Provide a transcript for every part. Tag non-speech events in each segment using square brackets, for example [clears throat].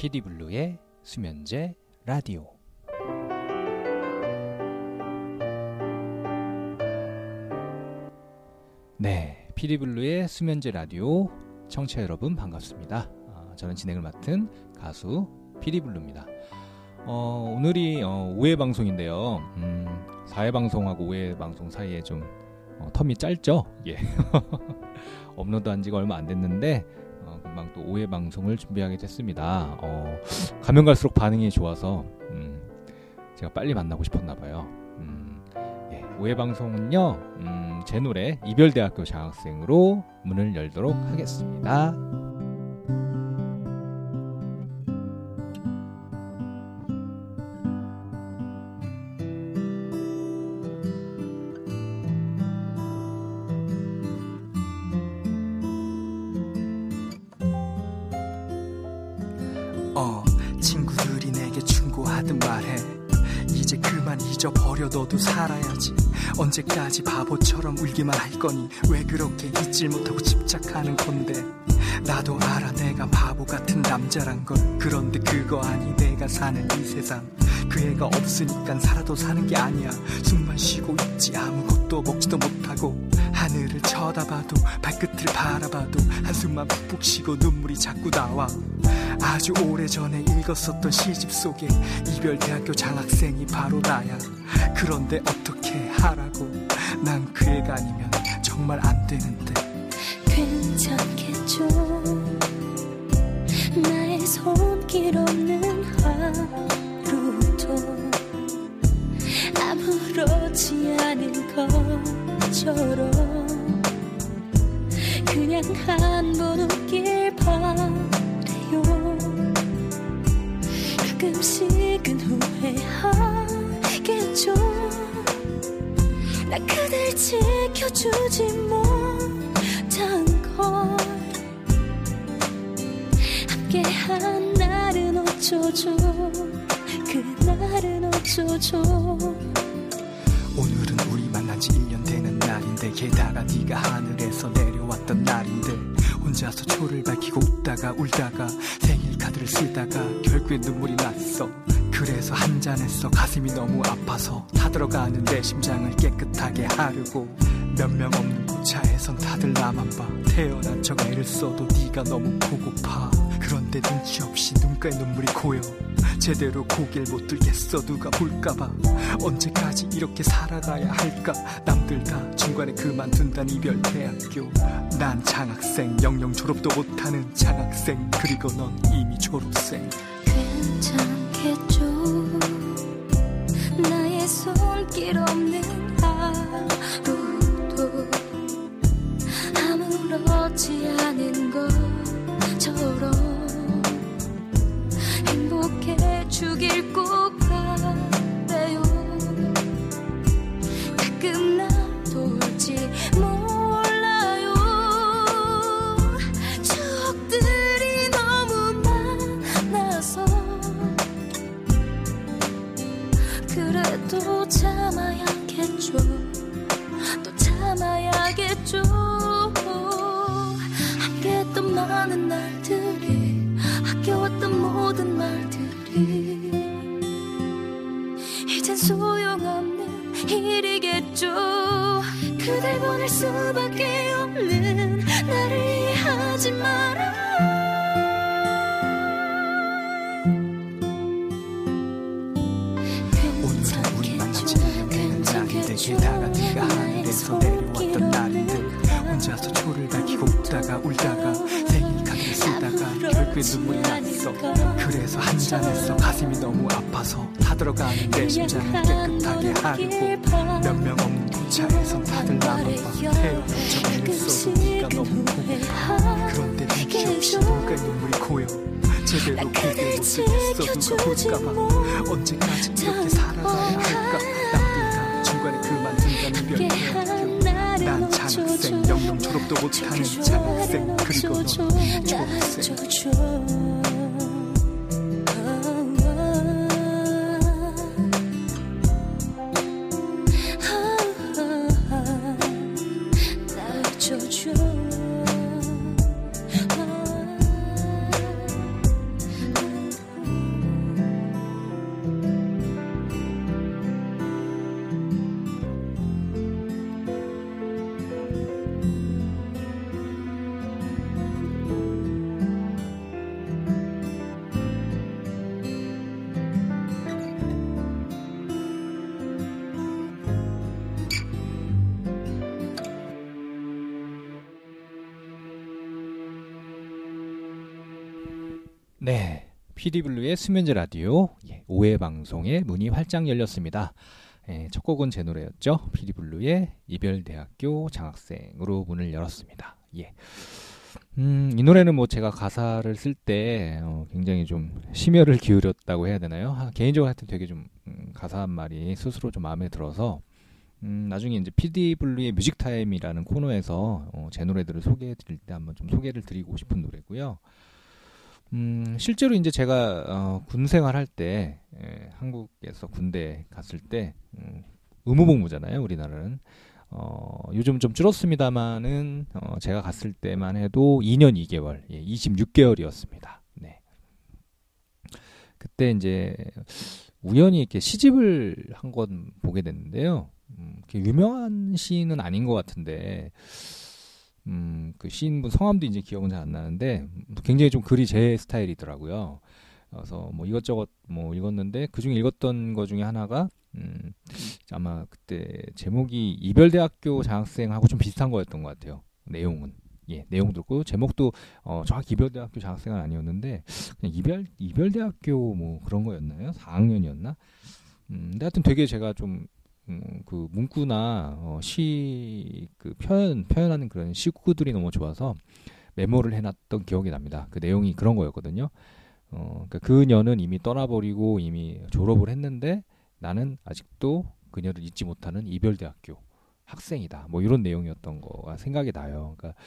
피디블루의 수면제 라디오 네, 피디블루의 수면제 라디오 청취자 여러분 반갑습니다. 어, 저는 진행을 맡은 가수 피디블루입니다. 어, 오늘이 어, 5회 방송인데요. 음, 4회 방송하고 5회 방송 사이에 좀 어, 텀이 짧죠? 예. [laughs] 업로드한 지가 얼마 안 됐는데 어, 금방 또 5회 방송을 준비하게 됐습니다. 어, 가면 갈수록 반응이 좋아서 음, 제가 빨리 만나고 싶었나 봐요. 음, 예, 5회 방송은요. 음, 제 노래 이별대학교 장학생으로 문을 열도록 하겠습니다. 언제까지 바보처럼 울기만 할 거니 왜 그렇게 잊질 못하고 집착하는 건데? 나도 알아 내가 바보 같은 남자란 걸. 그런데 그거 아니 내가 사는 이 세상. 그 애가 없으니까 살아도 사는 게 아니야. 숨만 쉬고 있지 아무것도 먹지도 못하고. 하늘을 쳐다봐도 발끝을 바라봐도 한숨만 푹푹 쉬고 눈물이 자꾸 나와. 아주 오래전에 읽었었던 시집 속에 이별 대학교 장학생이 바로 나야. 그런데 어떻게 하라고 애가 아니면 정말 안 되는데. 괜찮겠죠? 나의 손길 없는 하루도 아무렇지 않은 것처럼 그냥 한 번 웃길 바래요. 가끔씩은 후회하겠죠 나 그댈 지켜주지 못한 걸. 함께한 날은 어쩌죠? 그날은 어쩌죠? 오늘은 우리 만난 지 1년 되는 날인데 게다가 네가 하늘에서 내려왔던 날인데 혼자서 초를 밝히고 웃다가 울다가 생일 카드를 쓰다가 결국엔 눈물이 났어 그래서 한 잔했어. 가슴이 너무 아파서 타들어가는 내 심장을 깨끗하게 하려고. 몇 명 없는 부차에선 다들 나만 봐. 태어난 척 애를 써도 네가 너무 보고파 그런데 눈치 없이 눈가에 눈물이 고여. 제대로 고개를 못 들겠어. 누가 볼까봐. 언제까지 이렇게 살아가야 할까? 남들 다 중간에 그만둔단 이별 대학교. 난 장학생 영영 졸업도 못하는 장학생. 그리고 넌 이미 졸업생. 괜찮겠죠 길 없는 하루도 아무렇지 않은 것처럼 행복해 주길 꼭 바래요. 가끔 나도 울지 일이겠죠. 그댈 보낼 수밖에 없는 나를 이해하지 마라. 오늘은 우리 만난 지 1년 되는 날인데 게다가 네가 하늘에서 내려왔던 날인데 혼자서 초를 밝히고 웃다가 울다가 결국엔 눈물이 났어. 그래서 한잔했어. 가슴이 너무 아파서 타들어가는 내 심장을 깨끗하게 하려고 몇 명 없는 부차에선 다들 나만 봐. 애를 써도 네가 너무 고파 그런데 눈치 없이 눈가에 눈물이 고여. 제대로 고개 못 들겠어 누가 볼까봐 언제까지 이렇게 살아가야 할까 졸업도 못하는 장학생 그리고 넌 졸업생 네. PD블루의 수면제 라디오 예, 5회 방송의 문이 활짝 열렸습니다. 예, 첫 곡은 제 노래였죠. PD블루의 이별대학교 장학생으로 문을 열었습니다. 예. 음, 이 노래는 뭐 제가 가사를 쓸때 어, 굉장히 좀 심혈을 기울였다고 해야 되나요? 아, 개인적으로 하여튼 되게 좀 음, 가사 한 말이 스스로 좀 마음에 들어서 음, 나중에 이제 PD 블루의 뮤직 타임이라는 코너에서 어, 제 노래들을 소개해 드릴 때 한번 좀 소개를 드리고 싶은 노래고요. 음, 실제로 이제 제가 어, 군 생활할 때 예, 한국에서 군대 갔을 때 음, 의무복무잖아요. 우리나라는 어, 요즘 좀 줄었습니다만은 어, 제가 갔을 때만 해도 2년 2개월, 예, 26개월이었습니다. 네. 그때 이제 우연히 이렇게 시집을 한건 보게 됐는데요. 음, 유명한 시인은 아닌 것 같은데 음, 그 시인분 성함도 이제 기억은 잘 안 나는데 굉장히 좀 글이 제 스타일이더라고요. 그래서 뭐 이것저것 뭐 읽었는데 그 중에 읽었던 거 중에 하나가 음, 아마 그때 제목이 이별대학교 장학생하고 좀 비슷한 거였던 것 같아요. 내용은. 예, 내용도 그렇고 제목도 어, 정확히 이별대학교 장학생은 아니었는데 그냥 이별 이별대학교 뭐 그런 거였나요? 4학년이었나? 음, 근데 하여튼 되게 제가 좀 음, 그 문구나 어, 시그 표현 표현하는 그런 시구들이 너무 좋아서 메모를 해놨던 기억이 납니다. 그 내용이 그런 거였거든요. 어, 그러니까 그녀는 이미 떠나버리고 이미 졸업을 했는데 나는 아직도 그녀를 잊지 못하는 이별대학교 학생이다. 뭐 이런 내용이었던 거가 생각이 나요. 그러니까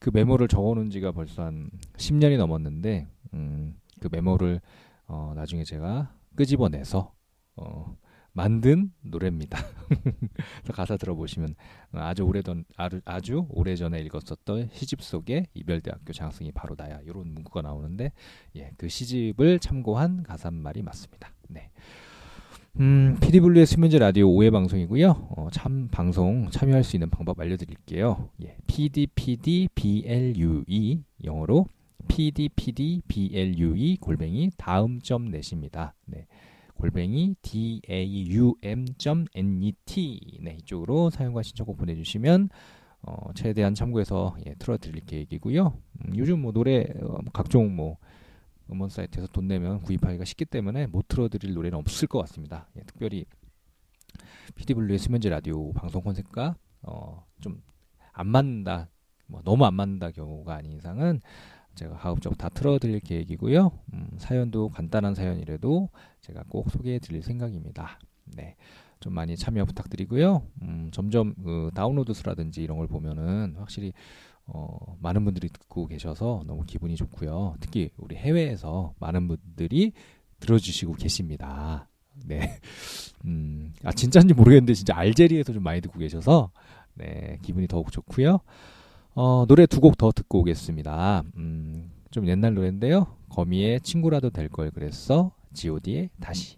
그 메모를 적어놓은 지가 벌써 한 10년이 넘었는데, 음, 그 메모를 어, 나중에 제가 끄집어내서 어, 만든 노래입니다. [laughs] 가사 들어보시면 아주 오래전 아주, 오래전에 읽었었던 시집 속에 이별대학교 장학생이 바로 나야 이런 문구가 나오는데 예, 그 시집을 참고한 가사말이 맞습니다. 네. 음, 피디블루의 수면제 라디오 5회 방송이고요. 어, 참 방송 참여할 수 있는 방법 알려드릴게요. 예, pdpdblue 영어로 pdpdblue 골뱅이 다음 점 넷입니다. 네. 골뱅이 daum.net 네, 이쪽으로 사용과 신청곡 보내주시면 어, 최대한 참고해서 예, 틀어드릴 계획이고요. 음, 요즘 뭐 노래 어, 각종 뭐 음원 사이트에서 돈 내면 구입하기가 쉽기 때문에 못 틀어드릴 노래는 없을 것 같습니다. 예, 특별히 PD블루의 수면제 라디오 방송 컨셉과 어, 좀 안 맞는다, 뭐 너무 안 맞는다 경우가 아닌 이상은 제가 가급적 다 틀어드릴 계획이고요. 음, 사연도 간단한 사연이라도 제가 꼭 소개해드릴 생각입니다. 네. 좀 많이 참여 부탁드리고요. 음, 점점 그 다운로드 수라든지 이런 걸 보면은 확실히 어, 많은 분들이 듣고 계셔서 너무 기분이 좋고요. 특히 우리 해외에서 많은 분들이 들어주시고 계십니다. 네. [laughs] 음, 아, 진짜인지 모르겠는데, 진짜 알제리에서 좀 많이 듣고 계셔서, 네, 기분이 더욱 좋고요. 어, 노래 두 곡 더 듣고 오겠습니다. 음, 좀 옛날 노래인데요. 거미의 친구라도 될 걸 그랬어. god의 다시.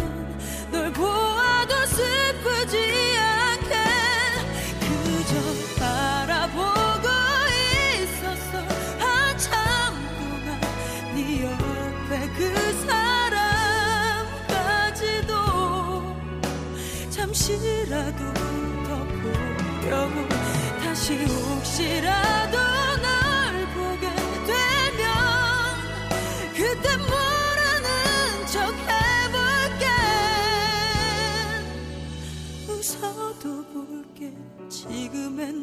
혹시 혹시라도 널 보게 되면 그때 모르는 척 해볼게. 웃어도 볼게. 지금엔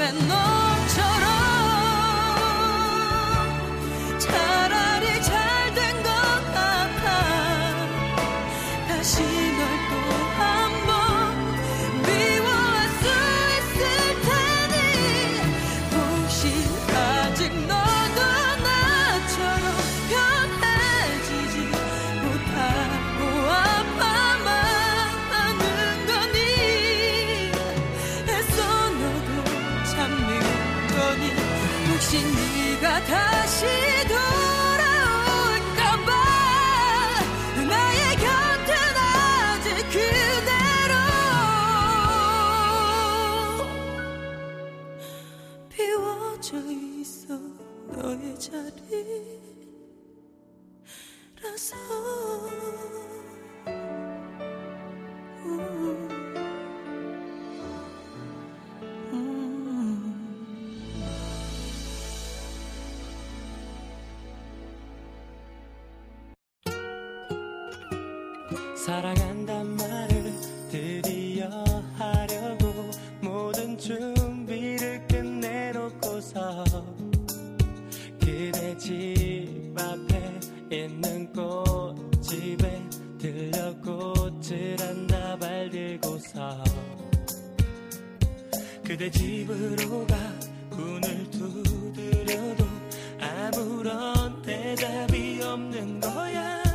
맘에 너처럼 꽃집에 들려 꽃을 한다 발들고서 그대 집으로 가 문을 두드려도 아무런 대답이 없는 거야.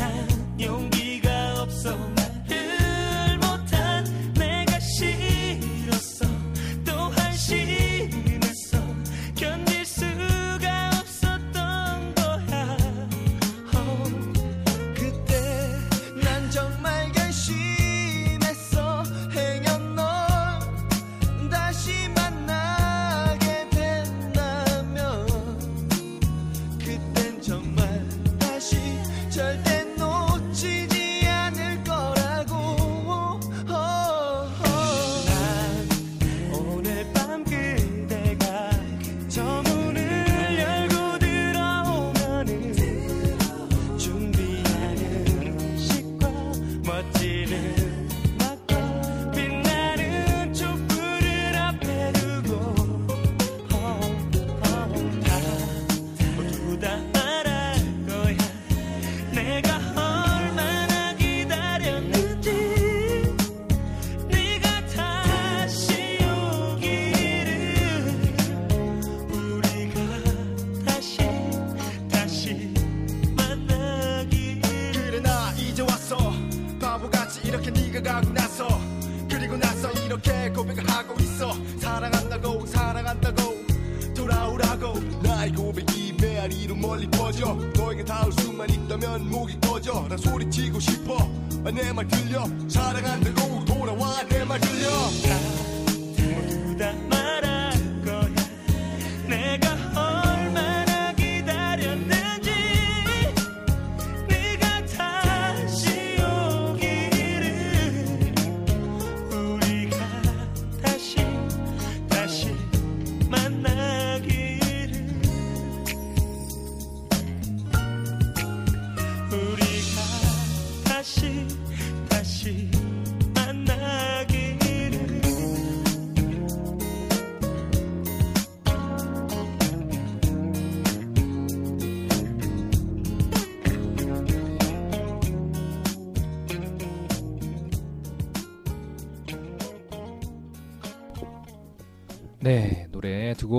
around.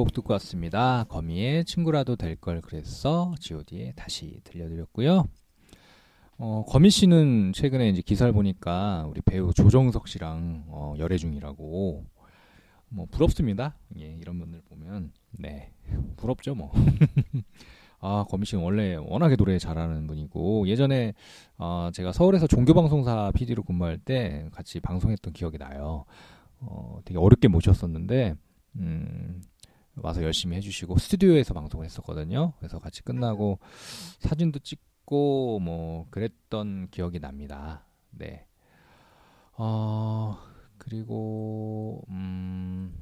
곡 듣고 왔습니다. 거미의 친구라도 될 걸 그랬어. G.O.D에 다시 들려드렸고요. 어, 거미 씨는 최근에 이제 기사를 보니까 우리 배우 조정석 씨랑 어, 열애 중이라고 뭐 부럽습니다. 예, 이런 분들 보면 네 부럽죠 뭐. [laughs] 아 거미 씨는 원래 워낙에 노래 잘하는 분이고 예전에 어, 제가 서울에서 종교방송사 PD로 근무할 때 같이 방송했던 기억이 나요. 어, 되게 어렵게 모셨었는데 음, 와서 열심히 해주시고 스튜디오에서 방송을 했었거든요. 그래서 같이 끝나고 사진도 찍고 뭐 그랬던 기억이 납니다. 네. 어, 그리고 음,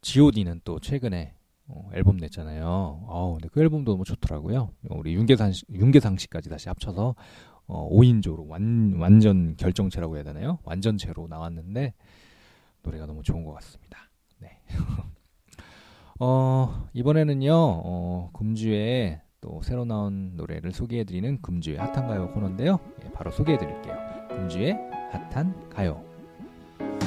G.O.D는 또 최근에 어, 앨범 냈잖아요. 어, 근데 그 앨범도 너무 좋더라고요. 우리 윤계상 씨- 윤계상 씨까지 다시 합쳐서 어, 5인조로 완, 완전 결정체라고 해야 되나요? 완전체로 나왔는데 노래가 너무 좋은 것 같습니다. 네. [laughs] 어, 이번에는요, 어, 금주에 또 새로 나온 노래를 소개해드리는 금주의 핫한 가요 코너인데요. 예, 바로 소개해드릴게요. 금주의 핫한 가요.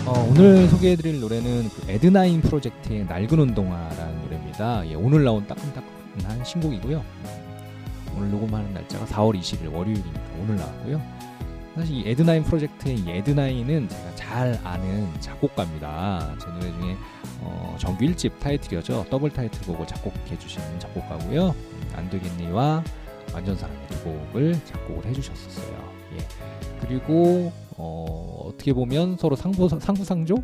어, 오늘 소개해드릴 노래는 그 에드나인 프로젝트의 낡은 운동화라는 노래입니다. 예, 오늘 나온 따끈따끈한 신곡이고요. 음, 오늘 녹음하는 날짜가 4월 20일 월요일이니까 오늘 나왔고요. 사실 이 에드나인 프로젝트의 이 에드나인은 제가 잘 아는 작곡가입니다. 제 노래 중에 어, 정규 1집 타이틀이었죠. 더블 타이틀곡을 작곡해 주신 작곡가고요. 음, 안 되겠니와 완전 사랑의 두 곡을 작곡을 해주셨었어요. 예. 그리고 어, 어떻게 보면 서로 상부 상부상조? [laughs]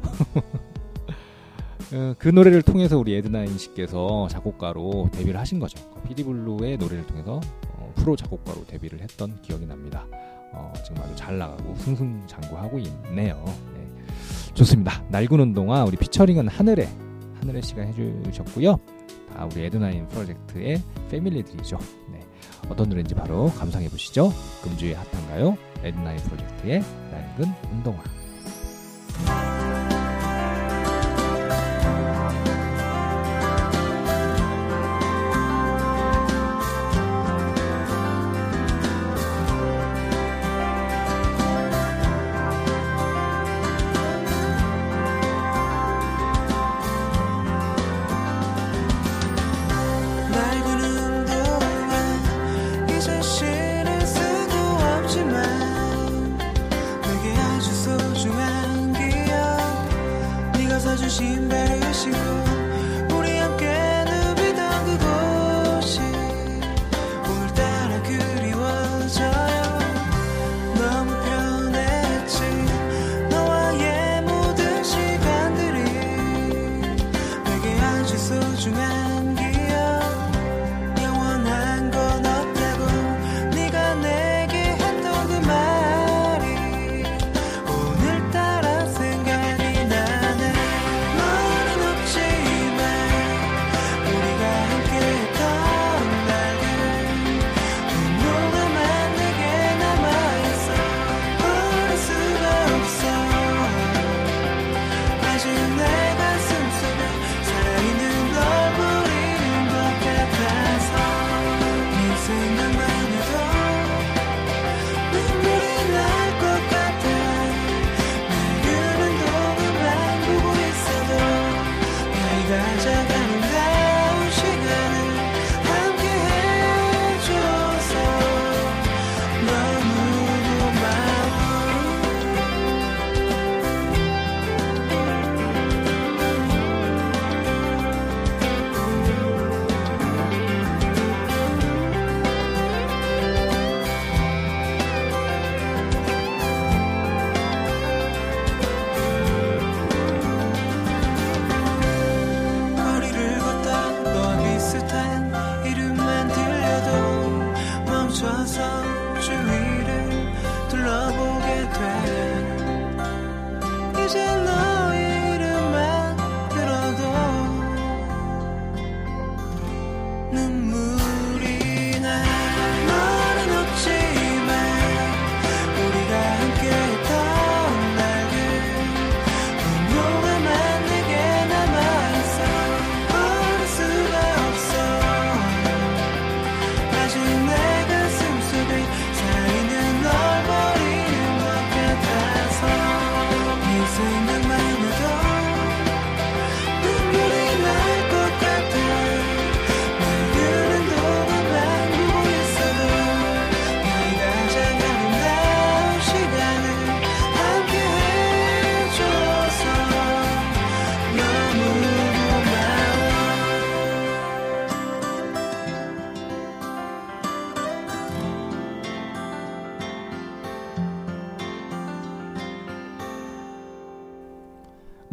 어, 그 노래를 통해서 우리 에드나인 씨께서 작곡가로 데뷔를 하신 거죠. 피디블루의 노래를 통해서 어, 프로 작곡가로 데뷔를 했던 기억이 납니다. 어, 지금 아주 잘 나가고 승승장구하고 있네요. 네. 좋습니다. 낡은 운동화 우리 피처링은 하늘에 하늘에 씨가 해주셨고요. 다 우리 에드나인 프로젝트의 패밀리들이죠. 네. 어떤 노래인지 바로 감상해 보시죠. 금주의 핫한가요? 에드나인 프로젝트의 낡은 운동화.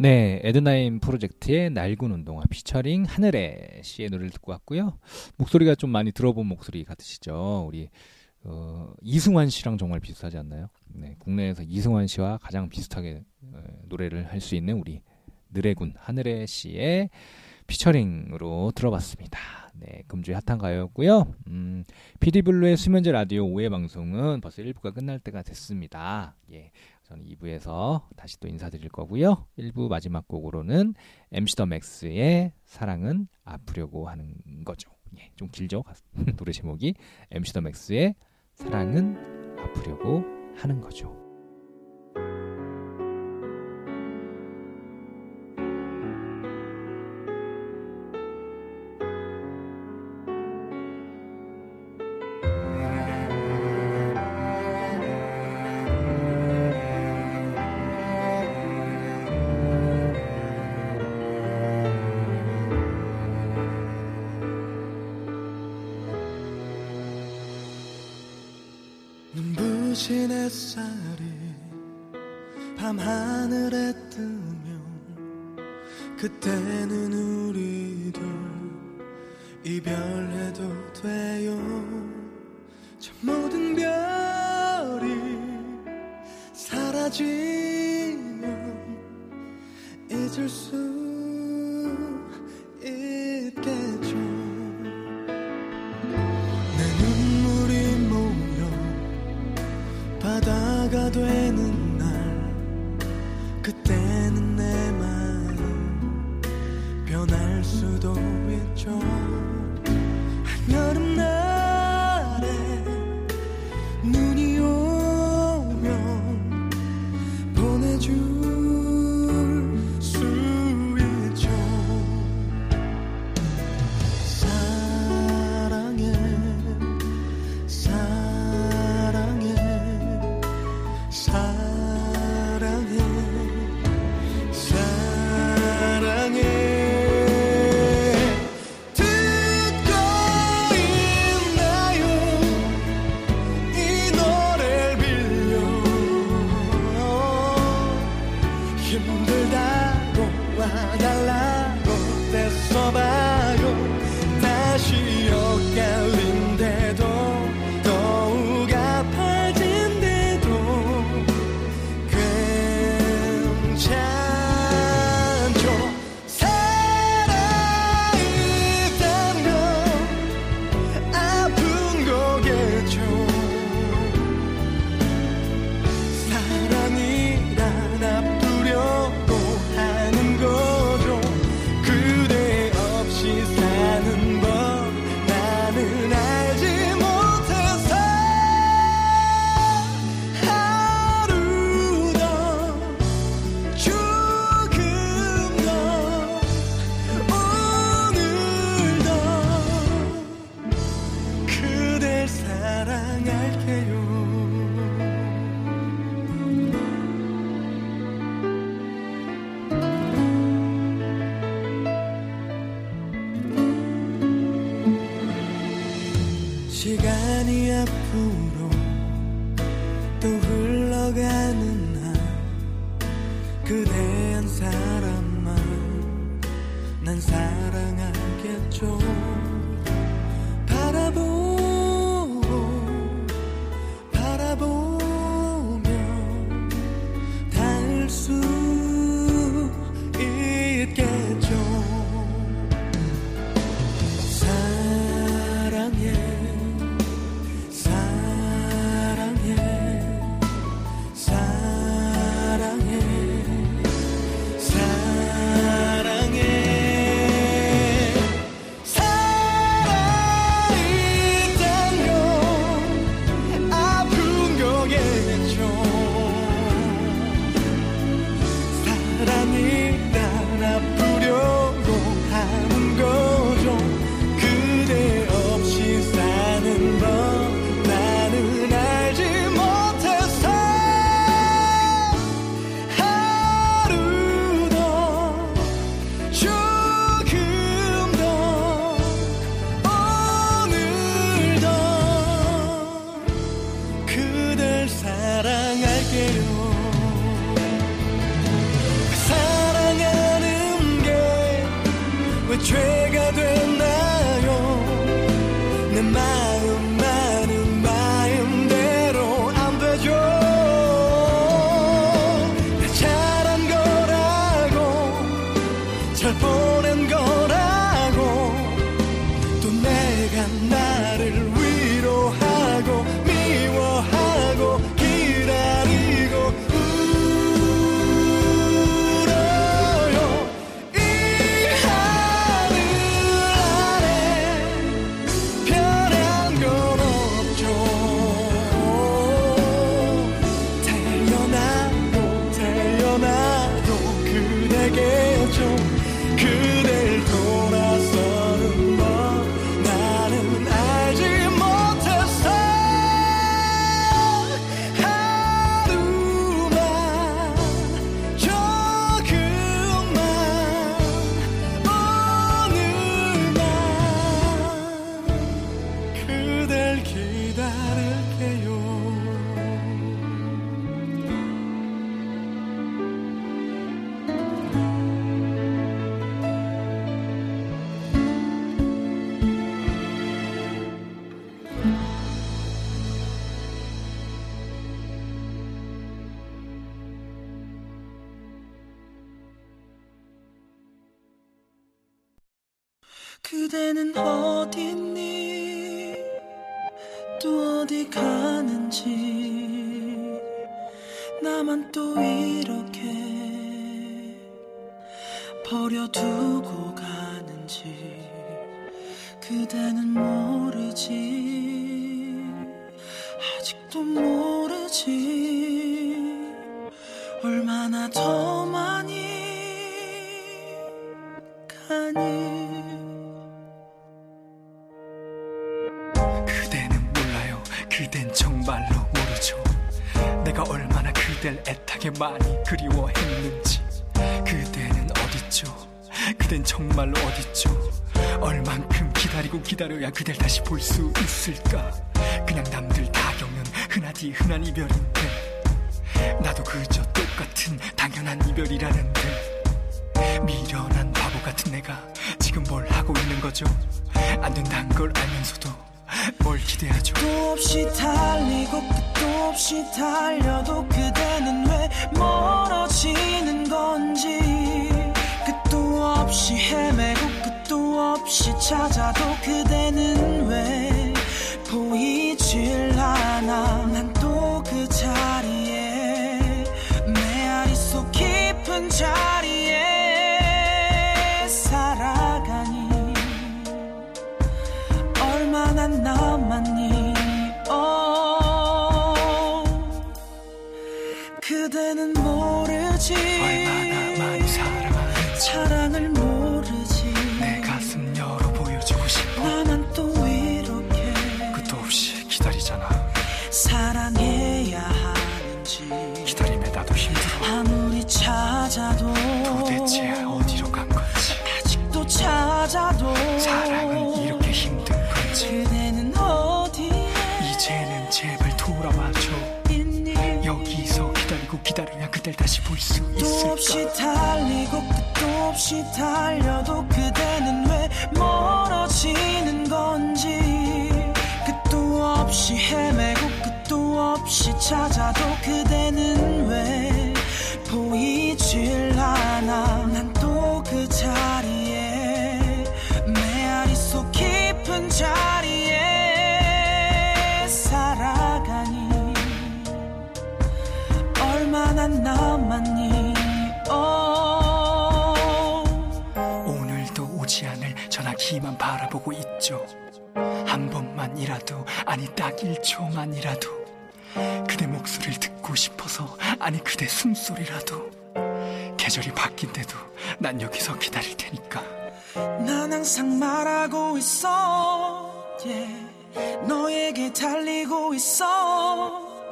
네, 에드나인 프로젝트의 낡은 운동화 피처링 하늘의 씨의 노래를 듣고 왔고요. 목소리가 좀 많이 들어본 목소리 같으시죠? 우리 어, 이승환 씨랑 정말 비슷하지 않나요? 네, 국내에서 이승환 씨와 가장 비슷하게 어, 노래를 할 수 있는 우리 느레군 하늘의 씨의 피처링으로 들어봤습니다. 네, 금주의 핫한 가요였고요. 음, 피디블루의 수면제 라디오 5회 방송은 벌써 1부가 끝날 때가 됐습니다. 예, 저는 2부에서 다시 또 인사드릴 거고요. 1부 마지막 곡으로는 MC 더 맥스의 사랑은 아프려고 하는 거죠. 예, 좀 길죠? [laughs] 노래 제목이 MC 더 맥스의 사랑은 아프려고 하는 거죠. 많이 그리워했는지. 그대는 어딨죠? 그댄 정말로 어딨죠? 얼만큼 기다리고 기다려야 그댈 다시 볼 수 있을까? 그냥 남들 다 겪는 흔하디 흔한 이별인데. 나도 그저 똑같은 당연한 이별이라는데. 미련한 바보 같은 내가 지금 뭘 하고 있는 거죠? 안 된다는 걸 알면서도 뭘 기대하죠? 끝도 없이 달리고 끝도 없이 달려도 그대는 왜 멀어지는 건지. 끝도 없이 헤매고 끝도 없이 찾아도 그대는 왜 보이질 않아. 난 기다려야 그댈 다시 볼수 끝도 없이 있을까? 달리고 끝도 없이 달려도 그대는 왜 멀어지는 건지 끝도 없이 헤매고 끝도 없이 찾아도 그대는 왜 보이질 않아. 난 또 그 자리에 메아리 속 깊은 자리 얼마나 남았니? 어. 오늘도 오지 않을 전화기만 바라보고 있죠. 한 번만이라도 아니 딱 1초만이라도. 그대 목소리를 듣고 싶어서 아니 그대 숨소리라도. 계절이 바뀐데도 난 여기서 기다릴 테니까. 난 항상 말하고 있어. Yeah. 너에게 달리고 있어.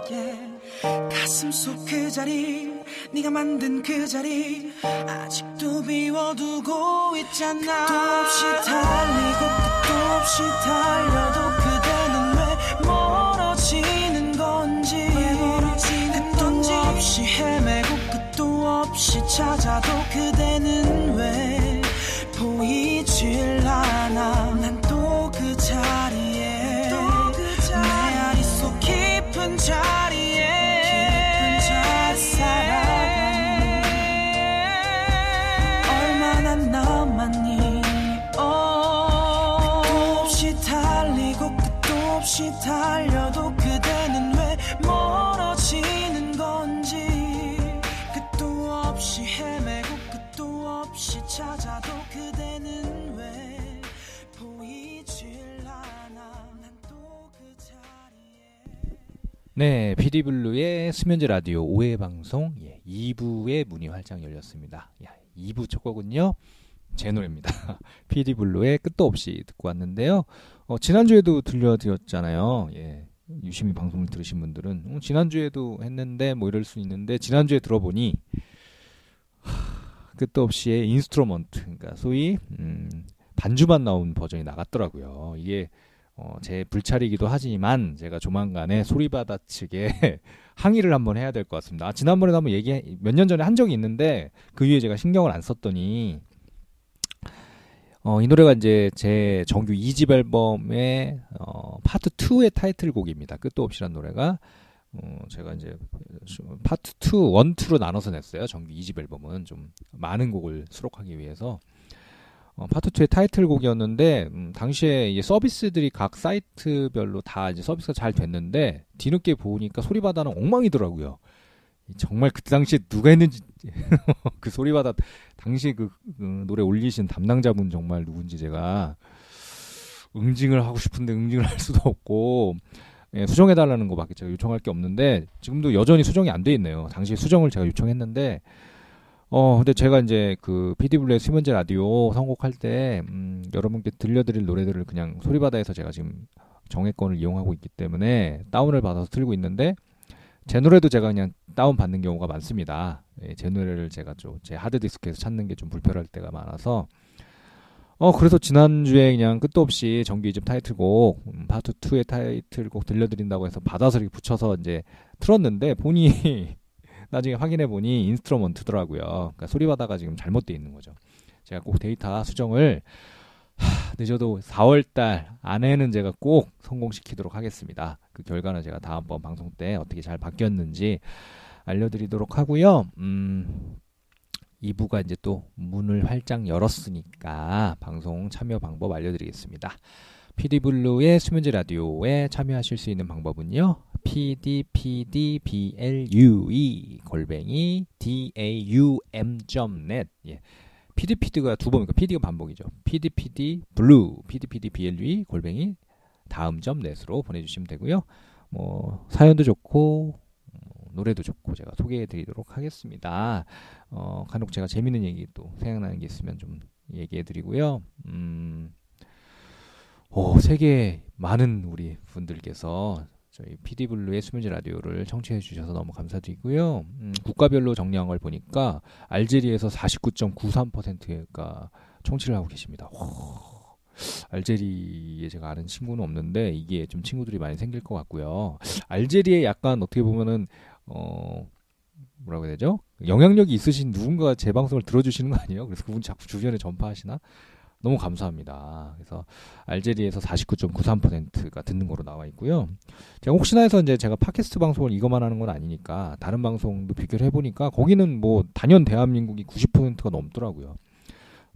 Yeah. 가슴 속 그 자리 네가 만든 그 자리 아직도 비워두고 있잖아. 끝도 없이 달리고 끝도 없이 달려도 그대는 왜 멀어지는 건지. 끝도 없이 헤매고 끝도 없이 찾아도 그대는 왜 보이질 네, 피디블루의 수면제 라디오 5회 방송 예, 2부의 문이 활짝 열렸습니다. 야, 2부 첫 곡은요. 제 노래입니다. [laughs] 피디블루의 끝도 없이 듣고 왔는데요. 어, 지난주에도 들려드렸잖아요. 예. 유심히 방송을 들으신 분들은 어, 지난주에도 했는데 뭐 이럴 수 있는데 지난주에 들어보니 하, 끝도 없이의 instrument 그러니까 소위 음, 반주만 나온 버전이 나갔더라고요. 이게 어, 제 불찰이기도 하지만 제가 조만간에 소리바다 측에 [laughs] 항의를 한번 해야 될 것 같습니다. 아, 지난번에 한번 얘기 몇 년 전에 한 적이 있는데 그 이후에 제가 신경을 안 썼더니 어, 이 노래가 이제 제 정규 2집 앨범의 어, 파트 2의 타이틀곡입니다. 끝도 없이란 노래가 어, 제가 이제 파트 2, 1, 2로 나눠서 냈어요. 정규 2집 앨범은 좀 많은 곡을 수록하기 위해서 어, 파트 2의 타이틀곡이었는데 음, 당시에 서비스들이 각 사이트별로 다 이제 서비스가 잘 됐는데 뒤늦게 보니까 소리바다는 엉망이더라고요. 정말 그 당시에 누가 했는지 [laughs] 그 소리바다 당시 그, 그 노래 올리신 담당자분 정말 누군지 제가 응징을 하고 싶은데 응징을 할 수도 없고 예, 수정해달라는 거밖에 제가 요청할 게 없는데 지금도 여전히 수정이 안 돼 있네요. 당시 수정을 제가 요청했는데 어 근데 제가 이제 그 피디블루의 수면제 라디오 선곡할 때 음, 여러분께 들려드릴 노래들을 그냥 소리바다에서 제가 지금 정액권을 이용하고 있기 때문에 다운을 받아서 틀고 있는데 제 노래도 제가 그냥 다운 받는 경우가 많습니다. 예, 제 노래를 제가 좀 제 하드 디스크에서 찾는 게 좀 불편할 때가 많아서 어 그래서 지난주에 그냥 끝도 없이 정규 이집 타이틀곡 음, 파트 2의 타이틀곡 들려드린다고 해서 받아서 이렇게 붙여서 이제 틀었는데 보니 나중에 확인해 보니 인스트루먼트더라고요. 그러니까 소리바다가 지금 잘못돼 있는 거죠. 제가 꼭 데이터 수정을 하, 늦어도 4월달 안에는 제가 꼭 성공시키도록 하겠습니다. 그 결과는 제가 다음번 방송 때 어떻게 잘 바뀌었는지 알려드리도록 하고요. 음, 2부가 이제 또 문을 활짝 열었으니까 방송 참여 방법 알려드리겠습니다. PD블루의 수면제 라디오에 참여하실 수 있는 방법은요. pdpdblue 골뱅이 daum.net 예. pdpd가 두 번이니까 pd가 반복이죠. pdpdblue pdpdblue 골뱅이 다음 점 넷으로 보내주시면 되고요. 뭐 사연도 좋고 어, 노래도 좋고 제가 소개해드리도록 하겠습니다. 어, 간혹 제가 재밌는 얘기 또 생각나는 게 있으면 좀 얘기해드리고요. 음, 오, 세계 많은 우리 분들께서 저희 PD블루의 수면제 라디오를 청취해 주셔서 너무 감사드리고요. 음, 국가별로 정리한 걸 보니까 알제리에서 49.93%가 청취를 하고 계십니다. 오, 알제리에 제가 아는 친구는 없는데 이게 좀 친구들이 많이 생길 것 같고요. 알제리에 약간 어떻게 보면은 어 뭐라고 해야 되죠? 영향력이 있으신 누군가 제 방송을 들어주시는 거 아니에요? 그래서 그분 자꾸 주변에 전파하시나? 너무 감사합니다. 그래서 알제리에서 49.93%가 듣는 거로 나와 있고요. 제가 혹시나 해서 이제 제가 팟캐스트 방송을 이것만 하는 건 아니니까 다른 방송도 비교를 해보니까 거기는 뭐 단연 대한민국이 90%가 넘더라고요.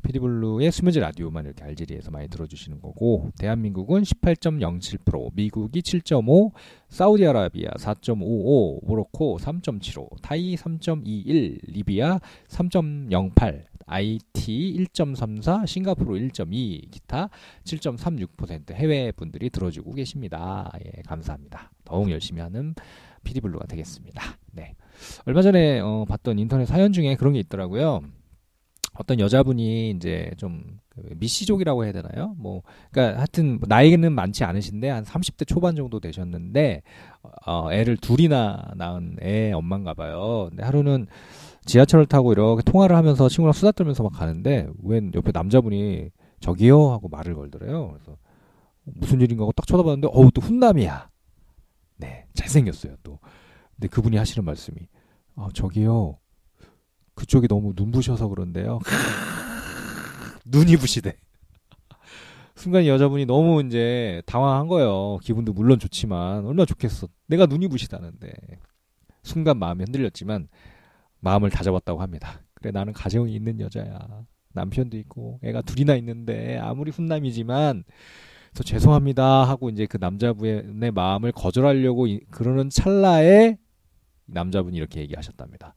피디블루의 수면제 라디오만 이렇게 알제리에서 많이 들어주시는 거고 대한민국은 18.07%, 미국이 7.5, 사우디아라비아 4.55, 모로코 3.75, 타이 3.21, 리비아 3.08, IT 1.34, 싱가포르 1.2, 기타 7.36% 해외 분들이 들어주고 계십니다. 예, 감사합니다. 더욱 열심히 하는 피디블루가 되겠습니다. 네. 얼마 전에 어, 봤던 인터넷 사연 중에 그런 게 있더라고요. 어떤 여자분이 이제 좀그 미시족이라고 해야 되나요? 뭐, 그러니까 하여튼 뭐 나이는 많지 않으신데 한 30대 초반 정도 되셨는데 어, 애를 둘이나 낳은 애 엄마인가 봐요. 근데 하루는 지하철을 타고 이렇게 통화를 하면서 친구랑 수다 떨면서 막 가는데 웬 옆에 남자분이 저기요 하고 말을 걸더래요. 그래서 무슨 일인가 하고 딱 쳐다봤는데 어우 또 훈남이야. 네, 잘생겼어요 또. 근데 그분이 하시는 말씀이 아 저기요 그쪽이 너무 눈부셔서 그런데요. [laughs] 눈이 부시대. [laughs] 순간 이 여자분이 너무 이제 당황한 거예요. 기분도 물론 좋지만 얼마나 좋겠어. 내가 눈이 부시다는데. 순간 마음이 흔들렸지만 마음을 다잡았다고 합니다. 그래 나는 가정이 있는 여자야. 남편도 있고 애가 둘이나 있는데 아무리 훈남이지만 그래서 죄송합니다 하고 이제 그 남자분의 마음을 거절하려고 이- 그러는 찰나에 남자분이 이렇게 얘기하셨답니다.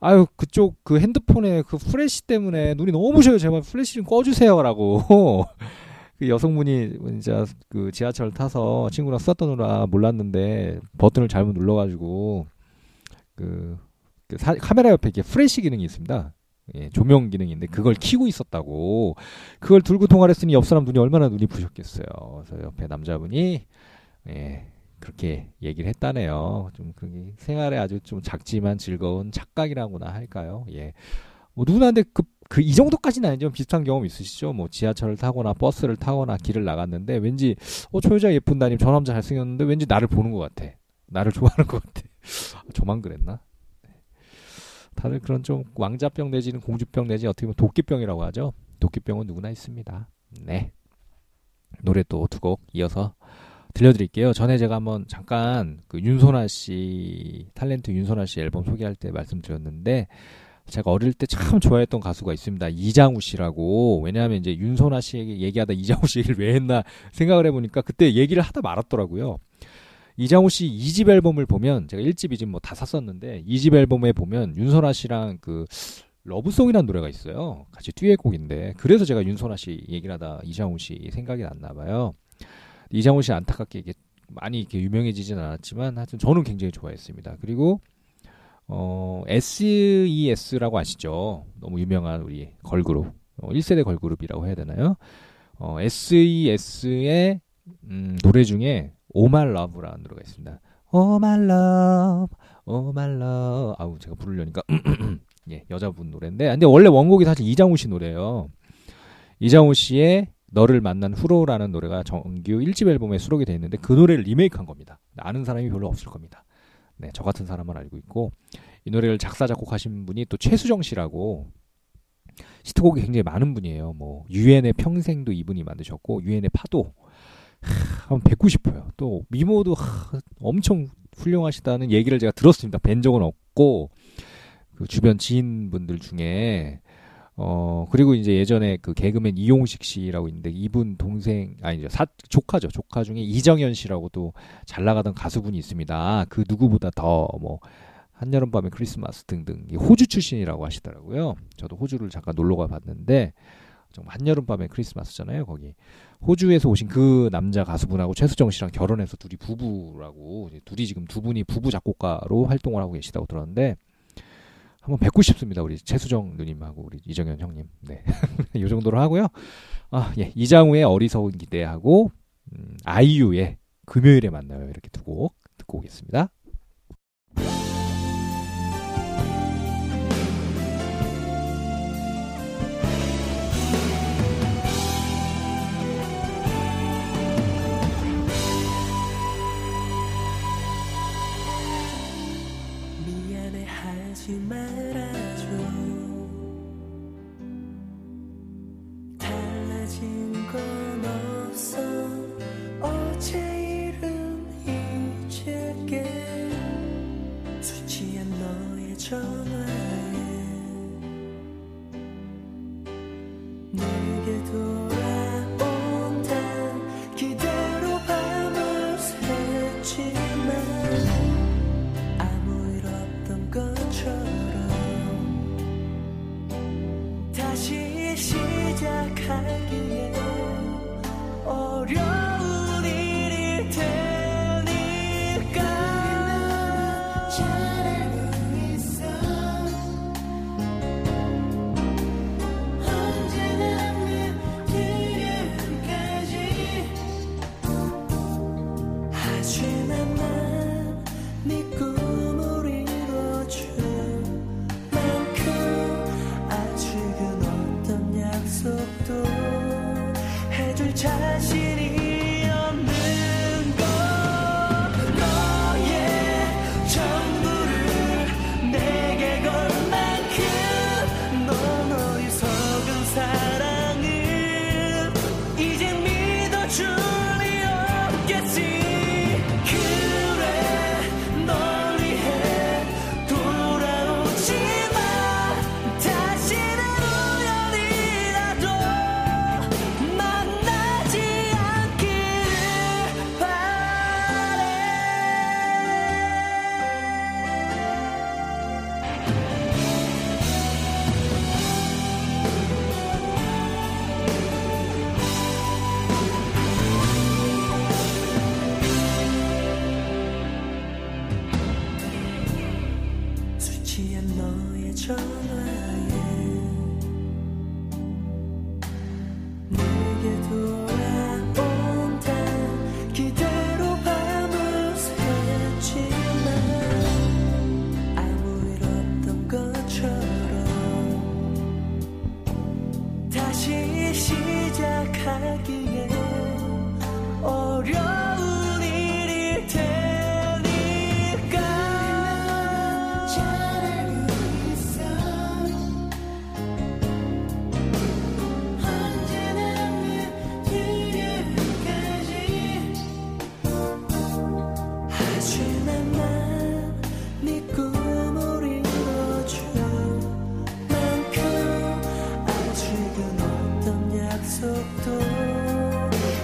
아유 그쪽 그 핸드폰에 그 플래시 때문에 눈이 너무 부셔요 제발 플래시 좀 꺼주세요라고 [laughs] 그 여성분이 진짜 그 지하철 타서 친구랑 떠느라 몰랐는데 버튼을 잘못 눌러가지고 그, 그 사- 카메라 옆에 이렇게 플래시 기능이 있습니다. 예, 조명 기능인데 그걸 켜고 있었다고 그걸 들고 통화를 했으니 옆 사람 눈이 얼마나 눈이 부셨겠어요. 그래서 옆에 남자분이 예, 그렇게 얘기를 했다네요. 좀 그게 생활에 아주 좀 작지만 즐거운 착각이라고나 할까요? 예. 뭐 누구나한테 그, 그, 이 정도까지는 아니지만 비슷한 경험 있으시죠? 뭐 지하철을 타거나 버스를 타거나 길을 나갔는데 왠지, 어, 저 여자 예쁜데 아님, 저 남자 잘생겼는데 왠지 나를 보는 것 같아. 나를 좋아하는 것 같아. [laughs] 저만 그랬나? 네. 다들 그런 좀 왕자병 내지는 공주병 내지 어떻게 보면 도끼병이라고 하죠? 도끼병은 누구나 있습니다. 네. 노래 또 두 곡 이어서 들려드릴게요. 전에 제가 한번 잠깐 그 윤소나 씨 탤런트 윤소나 씨 앨범 소개할 때 말씀드렸는데 제가 어릴 때 참 좋아했던 가수가 있습니다. 이장우 씨라고. 왜냐하면 이제 윤소나 씨에게 얘기하다 이장우 씨 얘기를 왜 했나 생각을 해보니까 그때 얘기를 하다 말았더라고요. 이장우 씨 2집 앨범을 보면 제가 1집, 2집 뭐 다 샀었는데 2집 앨범에 보면 윤손하 씨랑 그 Love Song이라는 노래가 있어요. 같이 듀엣곡인데 그래서 제가 윤손하 씨 얘기를 하다 이장우 씨 생각이 났나 봐요. 이장우 씨 안타깝게 이게 많이 이렇게 유명해지진 않았지만 하여튼 저는 굉장히 좋아했습니다. 그리고 어 SES라고 아시죠? 너무 유명한 우리 걸그룹 어, 1세대 걸그룹이라고 해야 되나요? 어 SES의 음, 노래 중에 Oh My Love라는 노래가 있습니다. Oh Love, Oh My Love. 아우 제가 부르려니까 [clears throat] 예 여자분 노래인데 근데 원래 원곡이 사실 이장우 씨 노래예요. 이장우 씨의 너를 만난 후로라는 노래가 정규 1집 앨범에 수록이 되어 있는데 그 노래를 리메이크한 겁니다. 아는 사람이 별로 없을 겁니다. 네, 저 같은 사람만 알고 있고 이 노래를 작사 작곡하신 분이 또 최수정 씨라고 히트곡이 굉장히 많은 분이에요. 뭐 유엔의 평생도 이분이 만드셨고 유엔의 파도 하, 한번 뵙고 싶어요. 또 미모도 하, 엄청 훌륭하시다는 얘기를 제가 들었습니다. 뵌 적은 없고 그 주변 지인분들 중에 어 그리고 이제 예전에 그 개그맨 이용식 씨라고 있는데 이분 동생 아니죠 사 조카죠 조카 중에 이정현 씨라고도 잘 나가던 가수분이 있습니다. 그 누구보다 더 뭐 한여름 밤의 크리스마스 등등 이 호주 출신이라고 하시더라고요. 저도 호주를 잠깐 놀러 가 봤는데 정말 한여름밤의 크리스마스잖아요. 거기 호주에서 오신 그 남자 가수분하고 최수정 씨랑 결혼해서 둘이 부부라고 둘이 지금 두 분이 부부 작곡가로 활동을 하고 계시다고 들었는데 한번 뵙고 싶습니다. 우리 최수정 누님하고 우리 이정현 형님. 네. [laughs] 이 정도로 하고요. 아, 예. 이장우의 어리석은 기대하고 음, 아이유의 금요일에 만나요. 이렇게 두 곡 듣고 오겠습니다.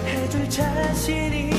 해줄 자신이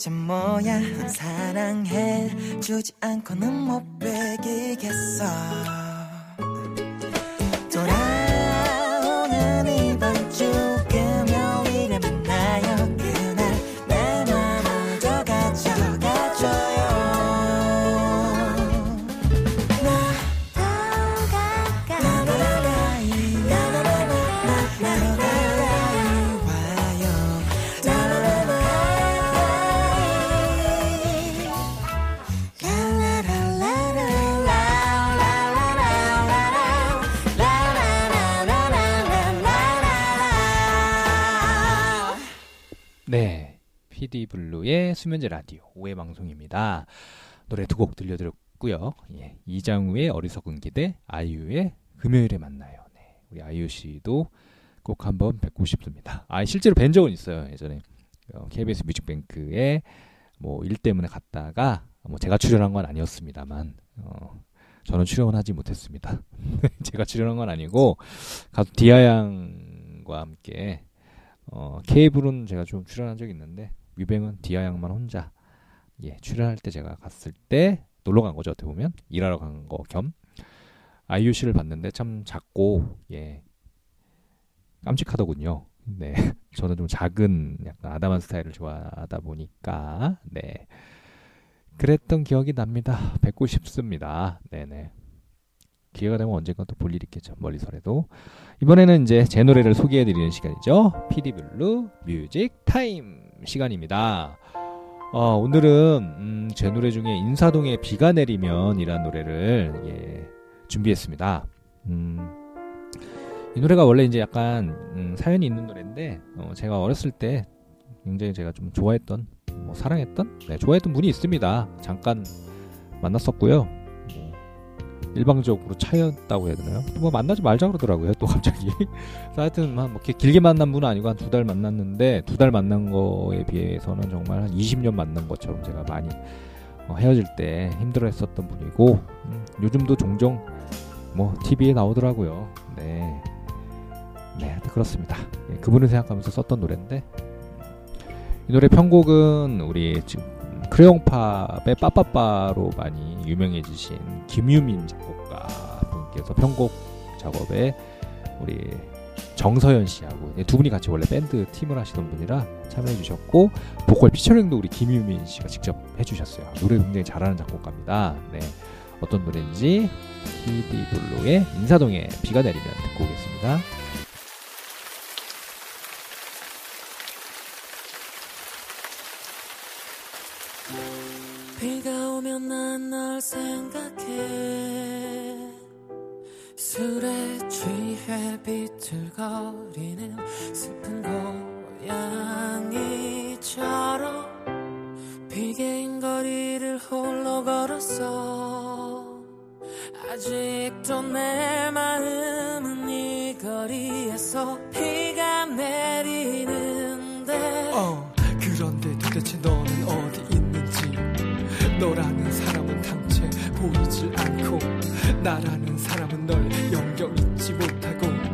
참 뭐야. 사랑해 주지 않고는 못 베기겠어. PD 블루의 수면제 라디오 오해 방송입니다. 노래 두 곡 들려드렸고요. 예, 이장우의 어리석은 기대, 아이유의 금요일에 만나요. 네, 우리 아이유 씨도 꼭 한번 뵙고 싶습니다. 아, 실제로 뵌 적은 있어요. 예전에 어, KBS 뮤직뱅크에 뭐 일 때문에 갔다가 뭐 제가 출연한 건 아니었습니다만 어, 저는 출연하지 못했습니다. [laughs] 제가 출연한 건 아니고 가수 디아 양과 함께 어, 케이블은 제가 좀 출연한 적이 있는데 뮤뱅은 디아 양만 혼자 예, 출연할 때 제가 갔을 때 놀러 간 거죠. 어떻게 보면 일하러 간 거겸 씨를 봤는데 참 작고 예 깜찍하더군요. 네, [laughs] 저는 좀 작은 약간 아담한 스타일을 좋아하다 보니까 네 그랬던 기억이 납니다. 뵙고 싶습니다. 네네. 기회가 되면 언젠가 또 볼 일 있겠죠. 멀리서라도. 이번에는 이제 제 노래를 소개해드리는 시간이죠. 피디블루 뮤직 타임 시간입니다. 어, 오늘은 음, 제 노래 중에 인사동에 비가 내리면이라는 노래를 예, 준비했습니다. 음, 이 노래가 원래 이제 약간 음, 사연이 있는 노래인데 어, 제가 어렸을 때 굉장히 제가 좀 좋아했던 뭐 사랑했던 네, 좋아했던 분이 있습니다. 잠깐 만났었고요. 뭐 일방적으로 차였다고 해야 되나요? 또뭐 만나지 말자 그러더라고요. 또 갑자기. [laughs] 하여튼 뭐 이렇게 길게 만난 분은 아니고 한 두 달 만났는데 두 달 만난 거에 비해서는 정말 한 20년 만난 것처럼 제가 많이 어, 헤어질 때 힘들어했었던 분이고 음, 요즘도 종종 뭐 TV에 나오더라고요. 네, 네 그렇습니다. 예, 그분을 생각하면서 썼던 노래인데 이 노래 편곡은 우리 지금 크레용팝의 빠빠빠로 많이 유명해지신 김유민 작곡가 분께서 편곡 작업에 우리 정서연 씨하고 두 분이 같이 원래 밴드 팀을 하시던 분이라 참여해 주셨고 보컬 피처링도 우리 김유민 씨가 직접 해주셨어요. 노래 굉장히 잘하는 작곡가입니다. 네, 어떤 노래인지 히디블루의 인사동에 비가 내리면 듣고 오겠습니다. 오면 난 널 생각해. 술에 취해 비틀거리는 슬픈 고양이처럼 비개인 거리를 홀로 걸었어. 아직도 내 마음은 이 거리에서 비가 내리는데. 어, 그런데 도대체 있는지 너라는 사람은 당체 보이질 않고 나라는 사람은 널 영영 잊지 못하고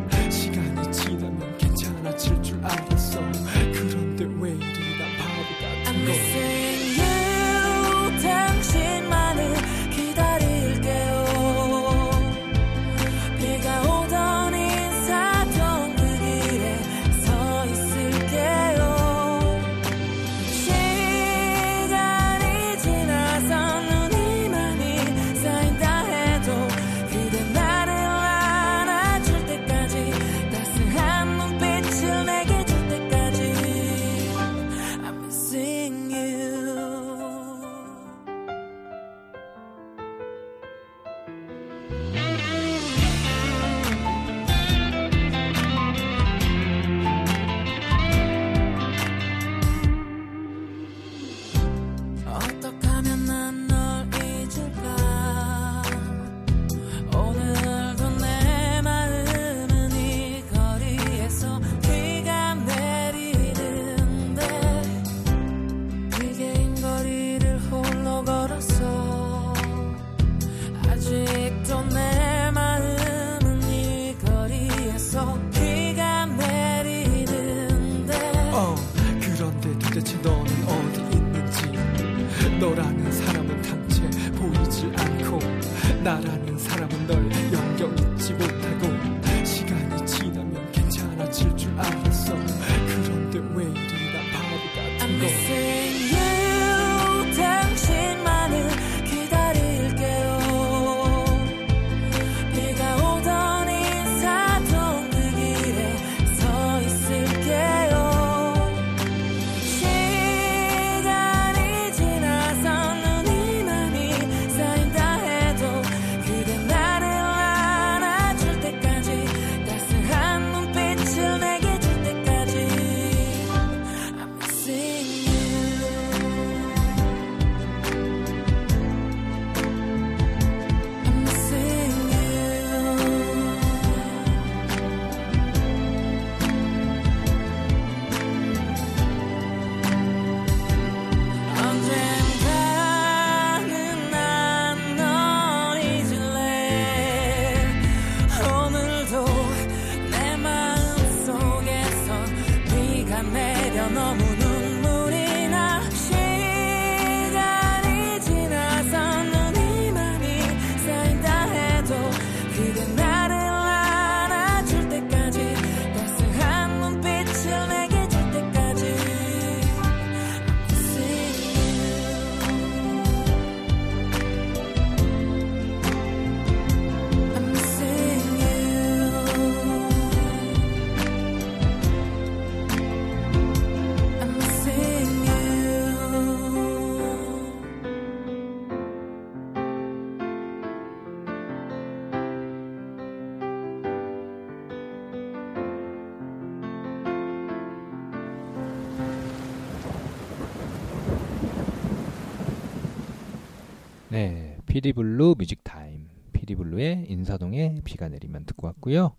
피디블루 뮤직 타임. 피디블루의 인사동에 비가 내리면 듣고 왔고요.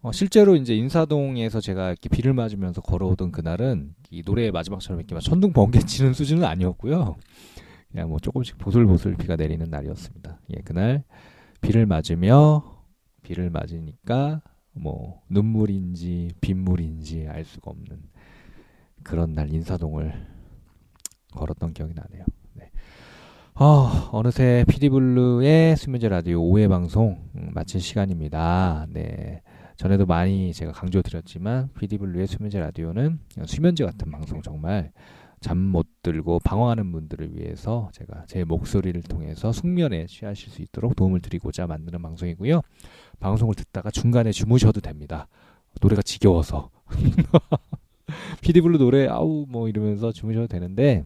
어, 실제로 이제 인사동에서 제가 이렇게 비를 맞으면서 걸어오던 그날은 이 노래의 마지막처럼 이렇게 막 천둥 번개 치는 수준은 아니었고요. 그냥 뭐 조금씩 보슬보슬 비가 내리는 날이었습니다. 예, 그날 비를 맞으며 비를 맞으니까 뭐 눈물인지 빗물인지 알 수가 없는 그런 날 인사동을 걸었던 기억이 나네요. 네. 어, 어느새 피디블루의 수면제 라디오 5회 방송 음, 마칠 시간입니다. 네. 전에도 많이 제가 강조드렸지만 피디블루의 수면제 라디오는 수면제 같은 방송 정말 잠 못 들고 방황하는 분들을 위해서 제가 제 목소리를 통해서 숙면에 취하실 수 있도록 도움을 드리고자 만드는 방송이고요. 방송을 듣다가 중간에 주무셔도 됩니다. 노래가 지겨워서. [laughs] 피디블루 노래 아우 뭐 이러면서 주무셔도 되는데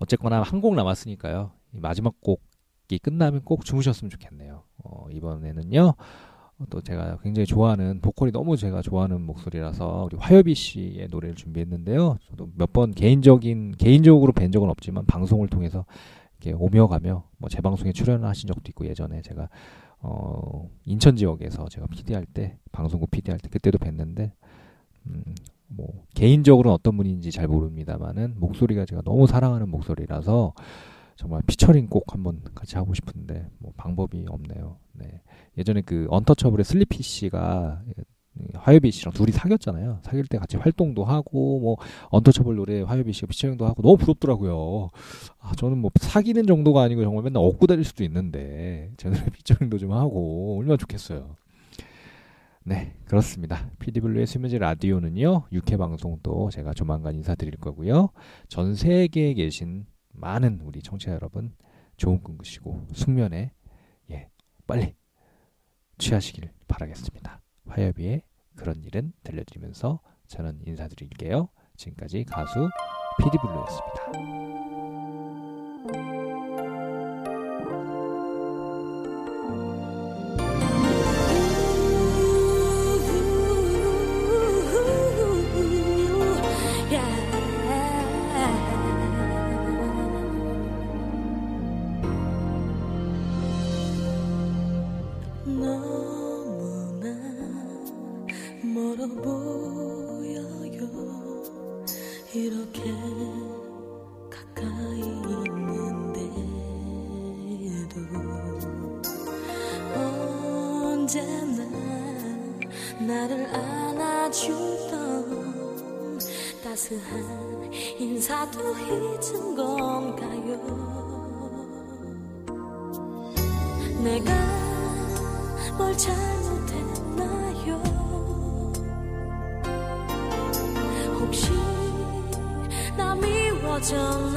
어쨌거나 한 곡 남았으니까요. 이 마지막 곡이 끝나면 꼭 주무셨으면 좋겠네요. 어, 이번에는요. 어, 또 제가 굉장히 좋아하는 보컬이 너무 제가 좋아하는 목소리라서 우리 화요비 씨의 노래를 준비했는데요. 저도 몇 번 개인적인 개인적으로 뵌 적은 없지만 방송을 통해서 이렇게 오며 가며 뭐제 방송에 출연을 하신 적도 있고 예전에 제가 어 인천 지역에서 제가 PD 할 때 방송국 PD 할 때 그때도 뵀는데 음 뭐 개인적으로는 어떤 분인지 잘 모릅니다만은 목소리가 제가 너무 사랑하는 목소리라서 정말 피처링 꼭 한번 같이 하고 싶은데 뭐 방법이 없네요. 네. 예전에 그 언터처블의 슬리피 씨가 화요비 씨랑 둘이 사귀었잖아요. 사귈 때 같이 활동도 하고 뭐 언터처블 노래 화요비 씨가 피처링도 하고 너무 부럽더라고요. 아, 저는 뭐 사귀는 정도가 아니고 정말 맨날 업고 다닐 수도 있는데 제 노래 피처링도 좀 하고 얼마나 좋겠어요. 네, 그렇습니다. 피디블루의 수면제 라디오는요, 6회 방송도 제가 조만간 인사드릴 거고요. 전 세계에 계신 많은 우리 청취자 여러분, 좋은 꿈 꾸시고, 숙면에, 예, 빨리 취하시길 바라겠습니다. 화요비의 그런 일은 들려드리면서 저는 인사드릴게요. 지금까지 가수 피디블루였습니다. 멀어 보여요. 이렇게 가까이 있는데도 언제나 나를 안아주던 따스한 인사도 잊은 건가요? 내가 뭘잘 미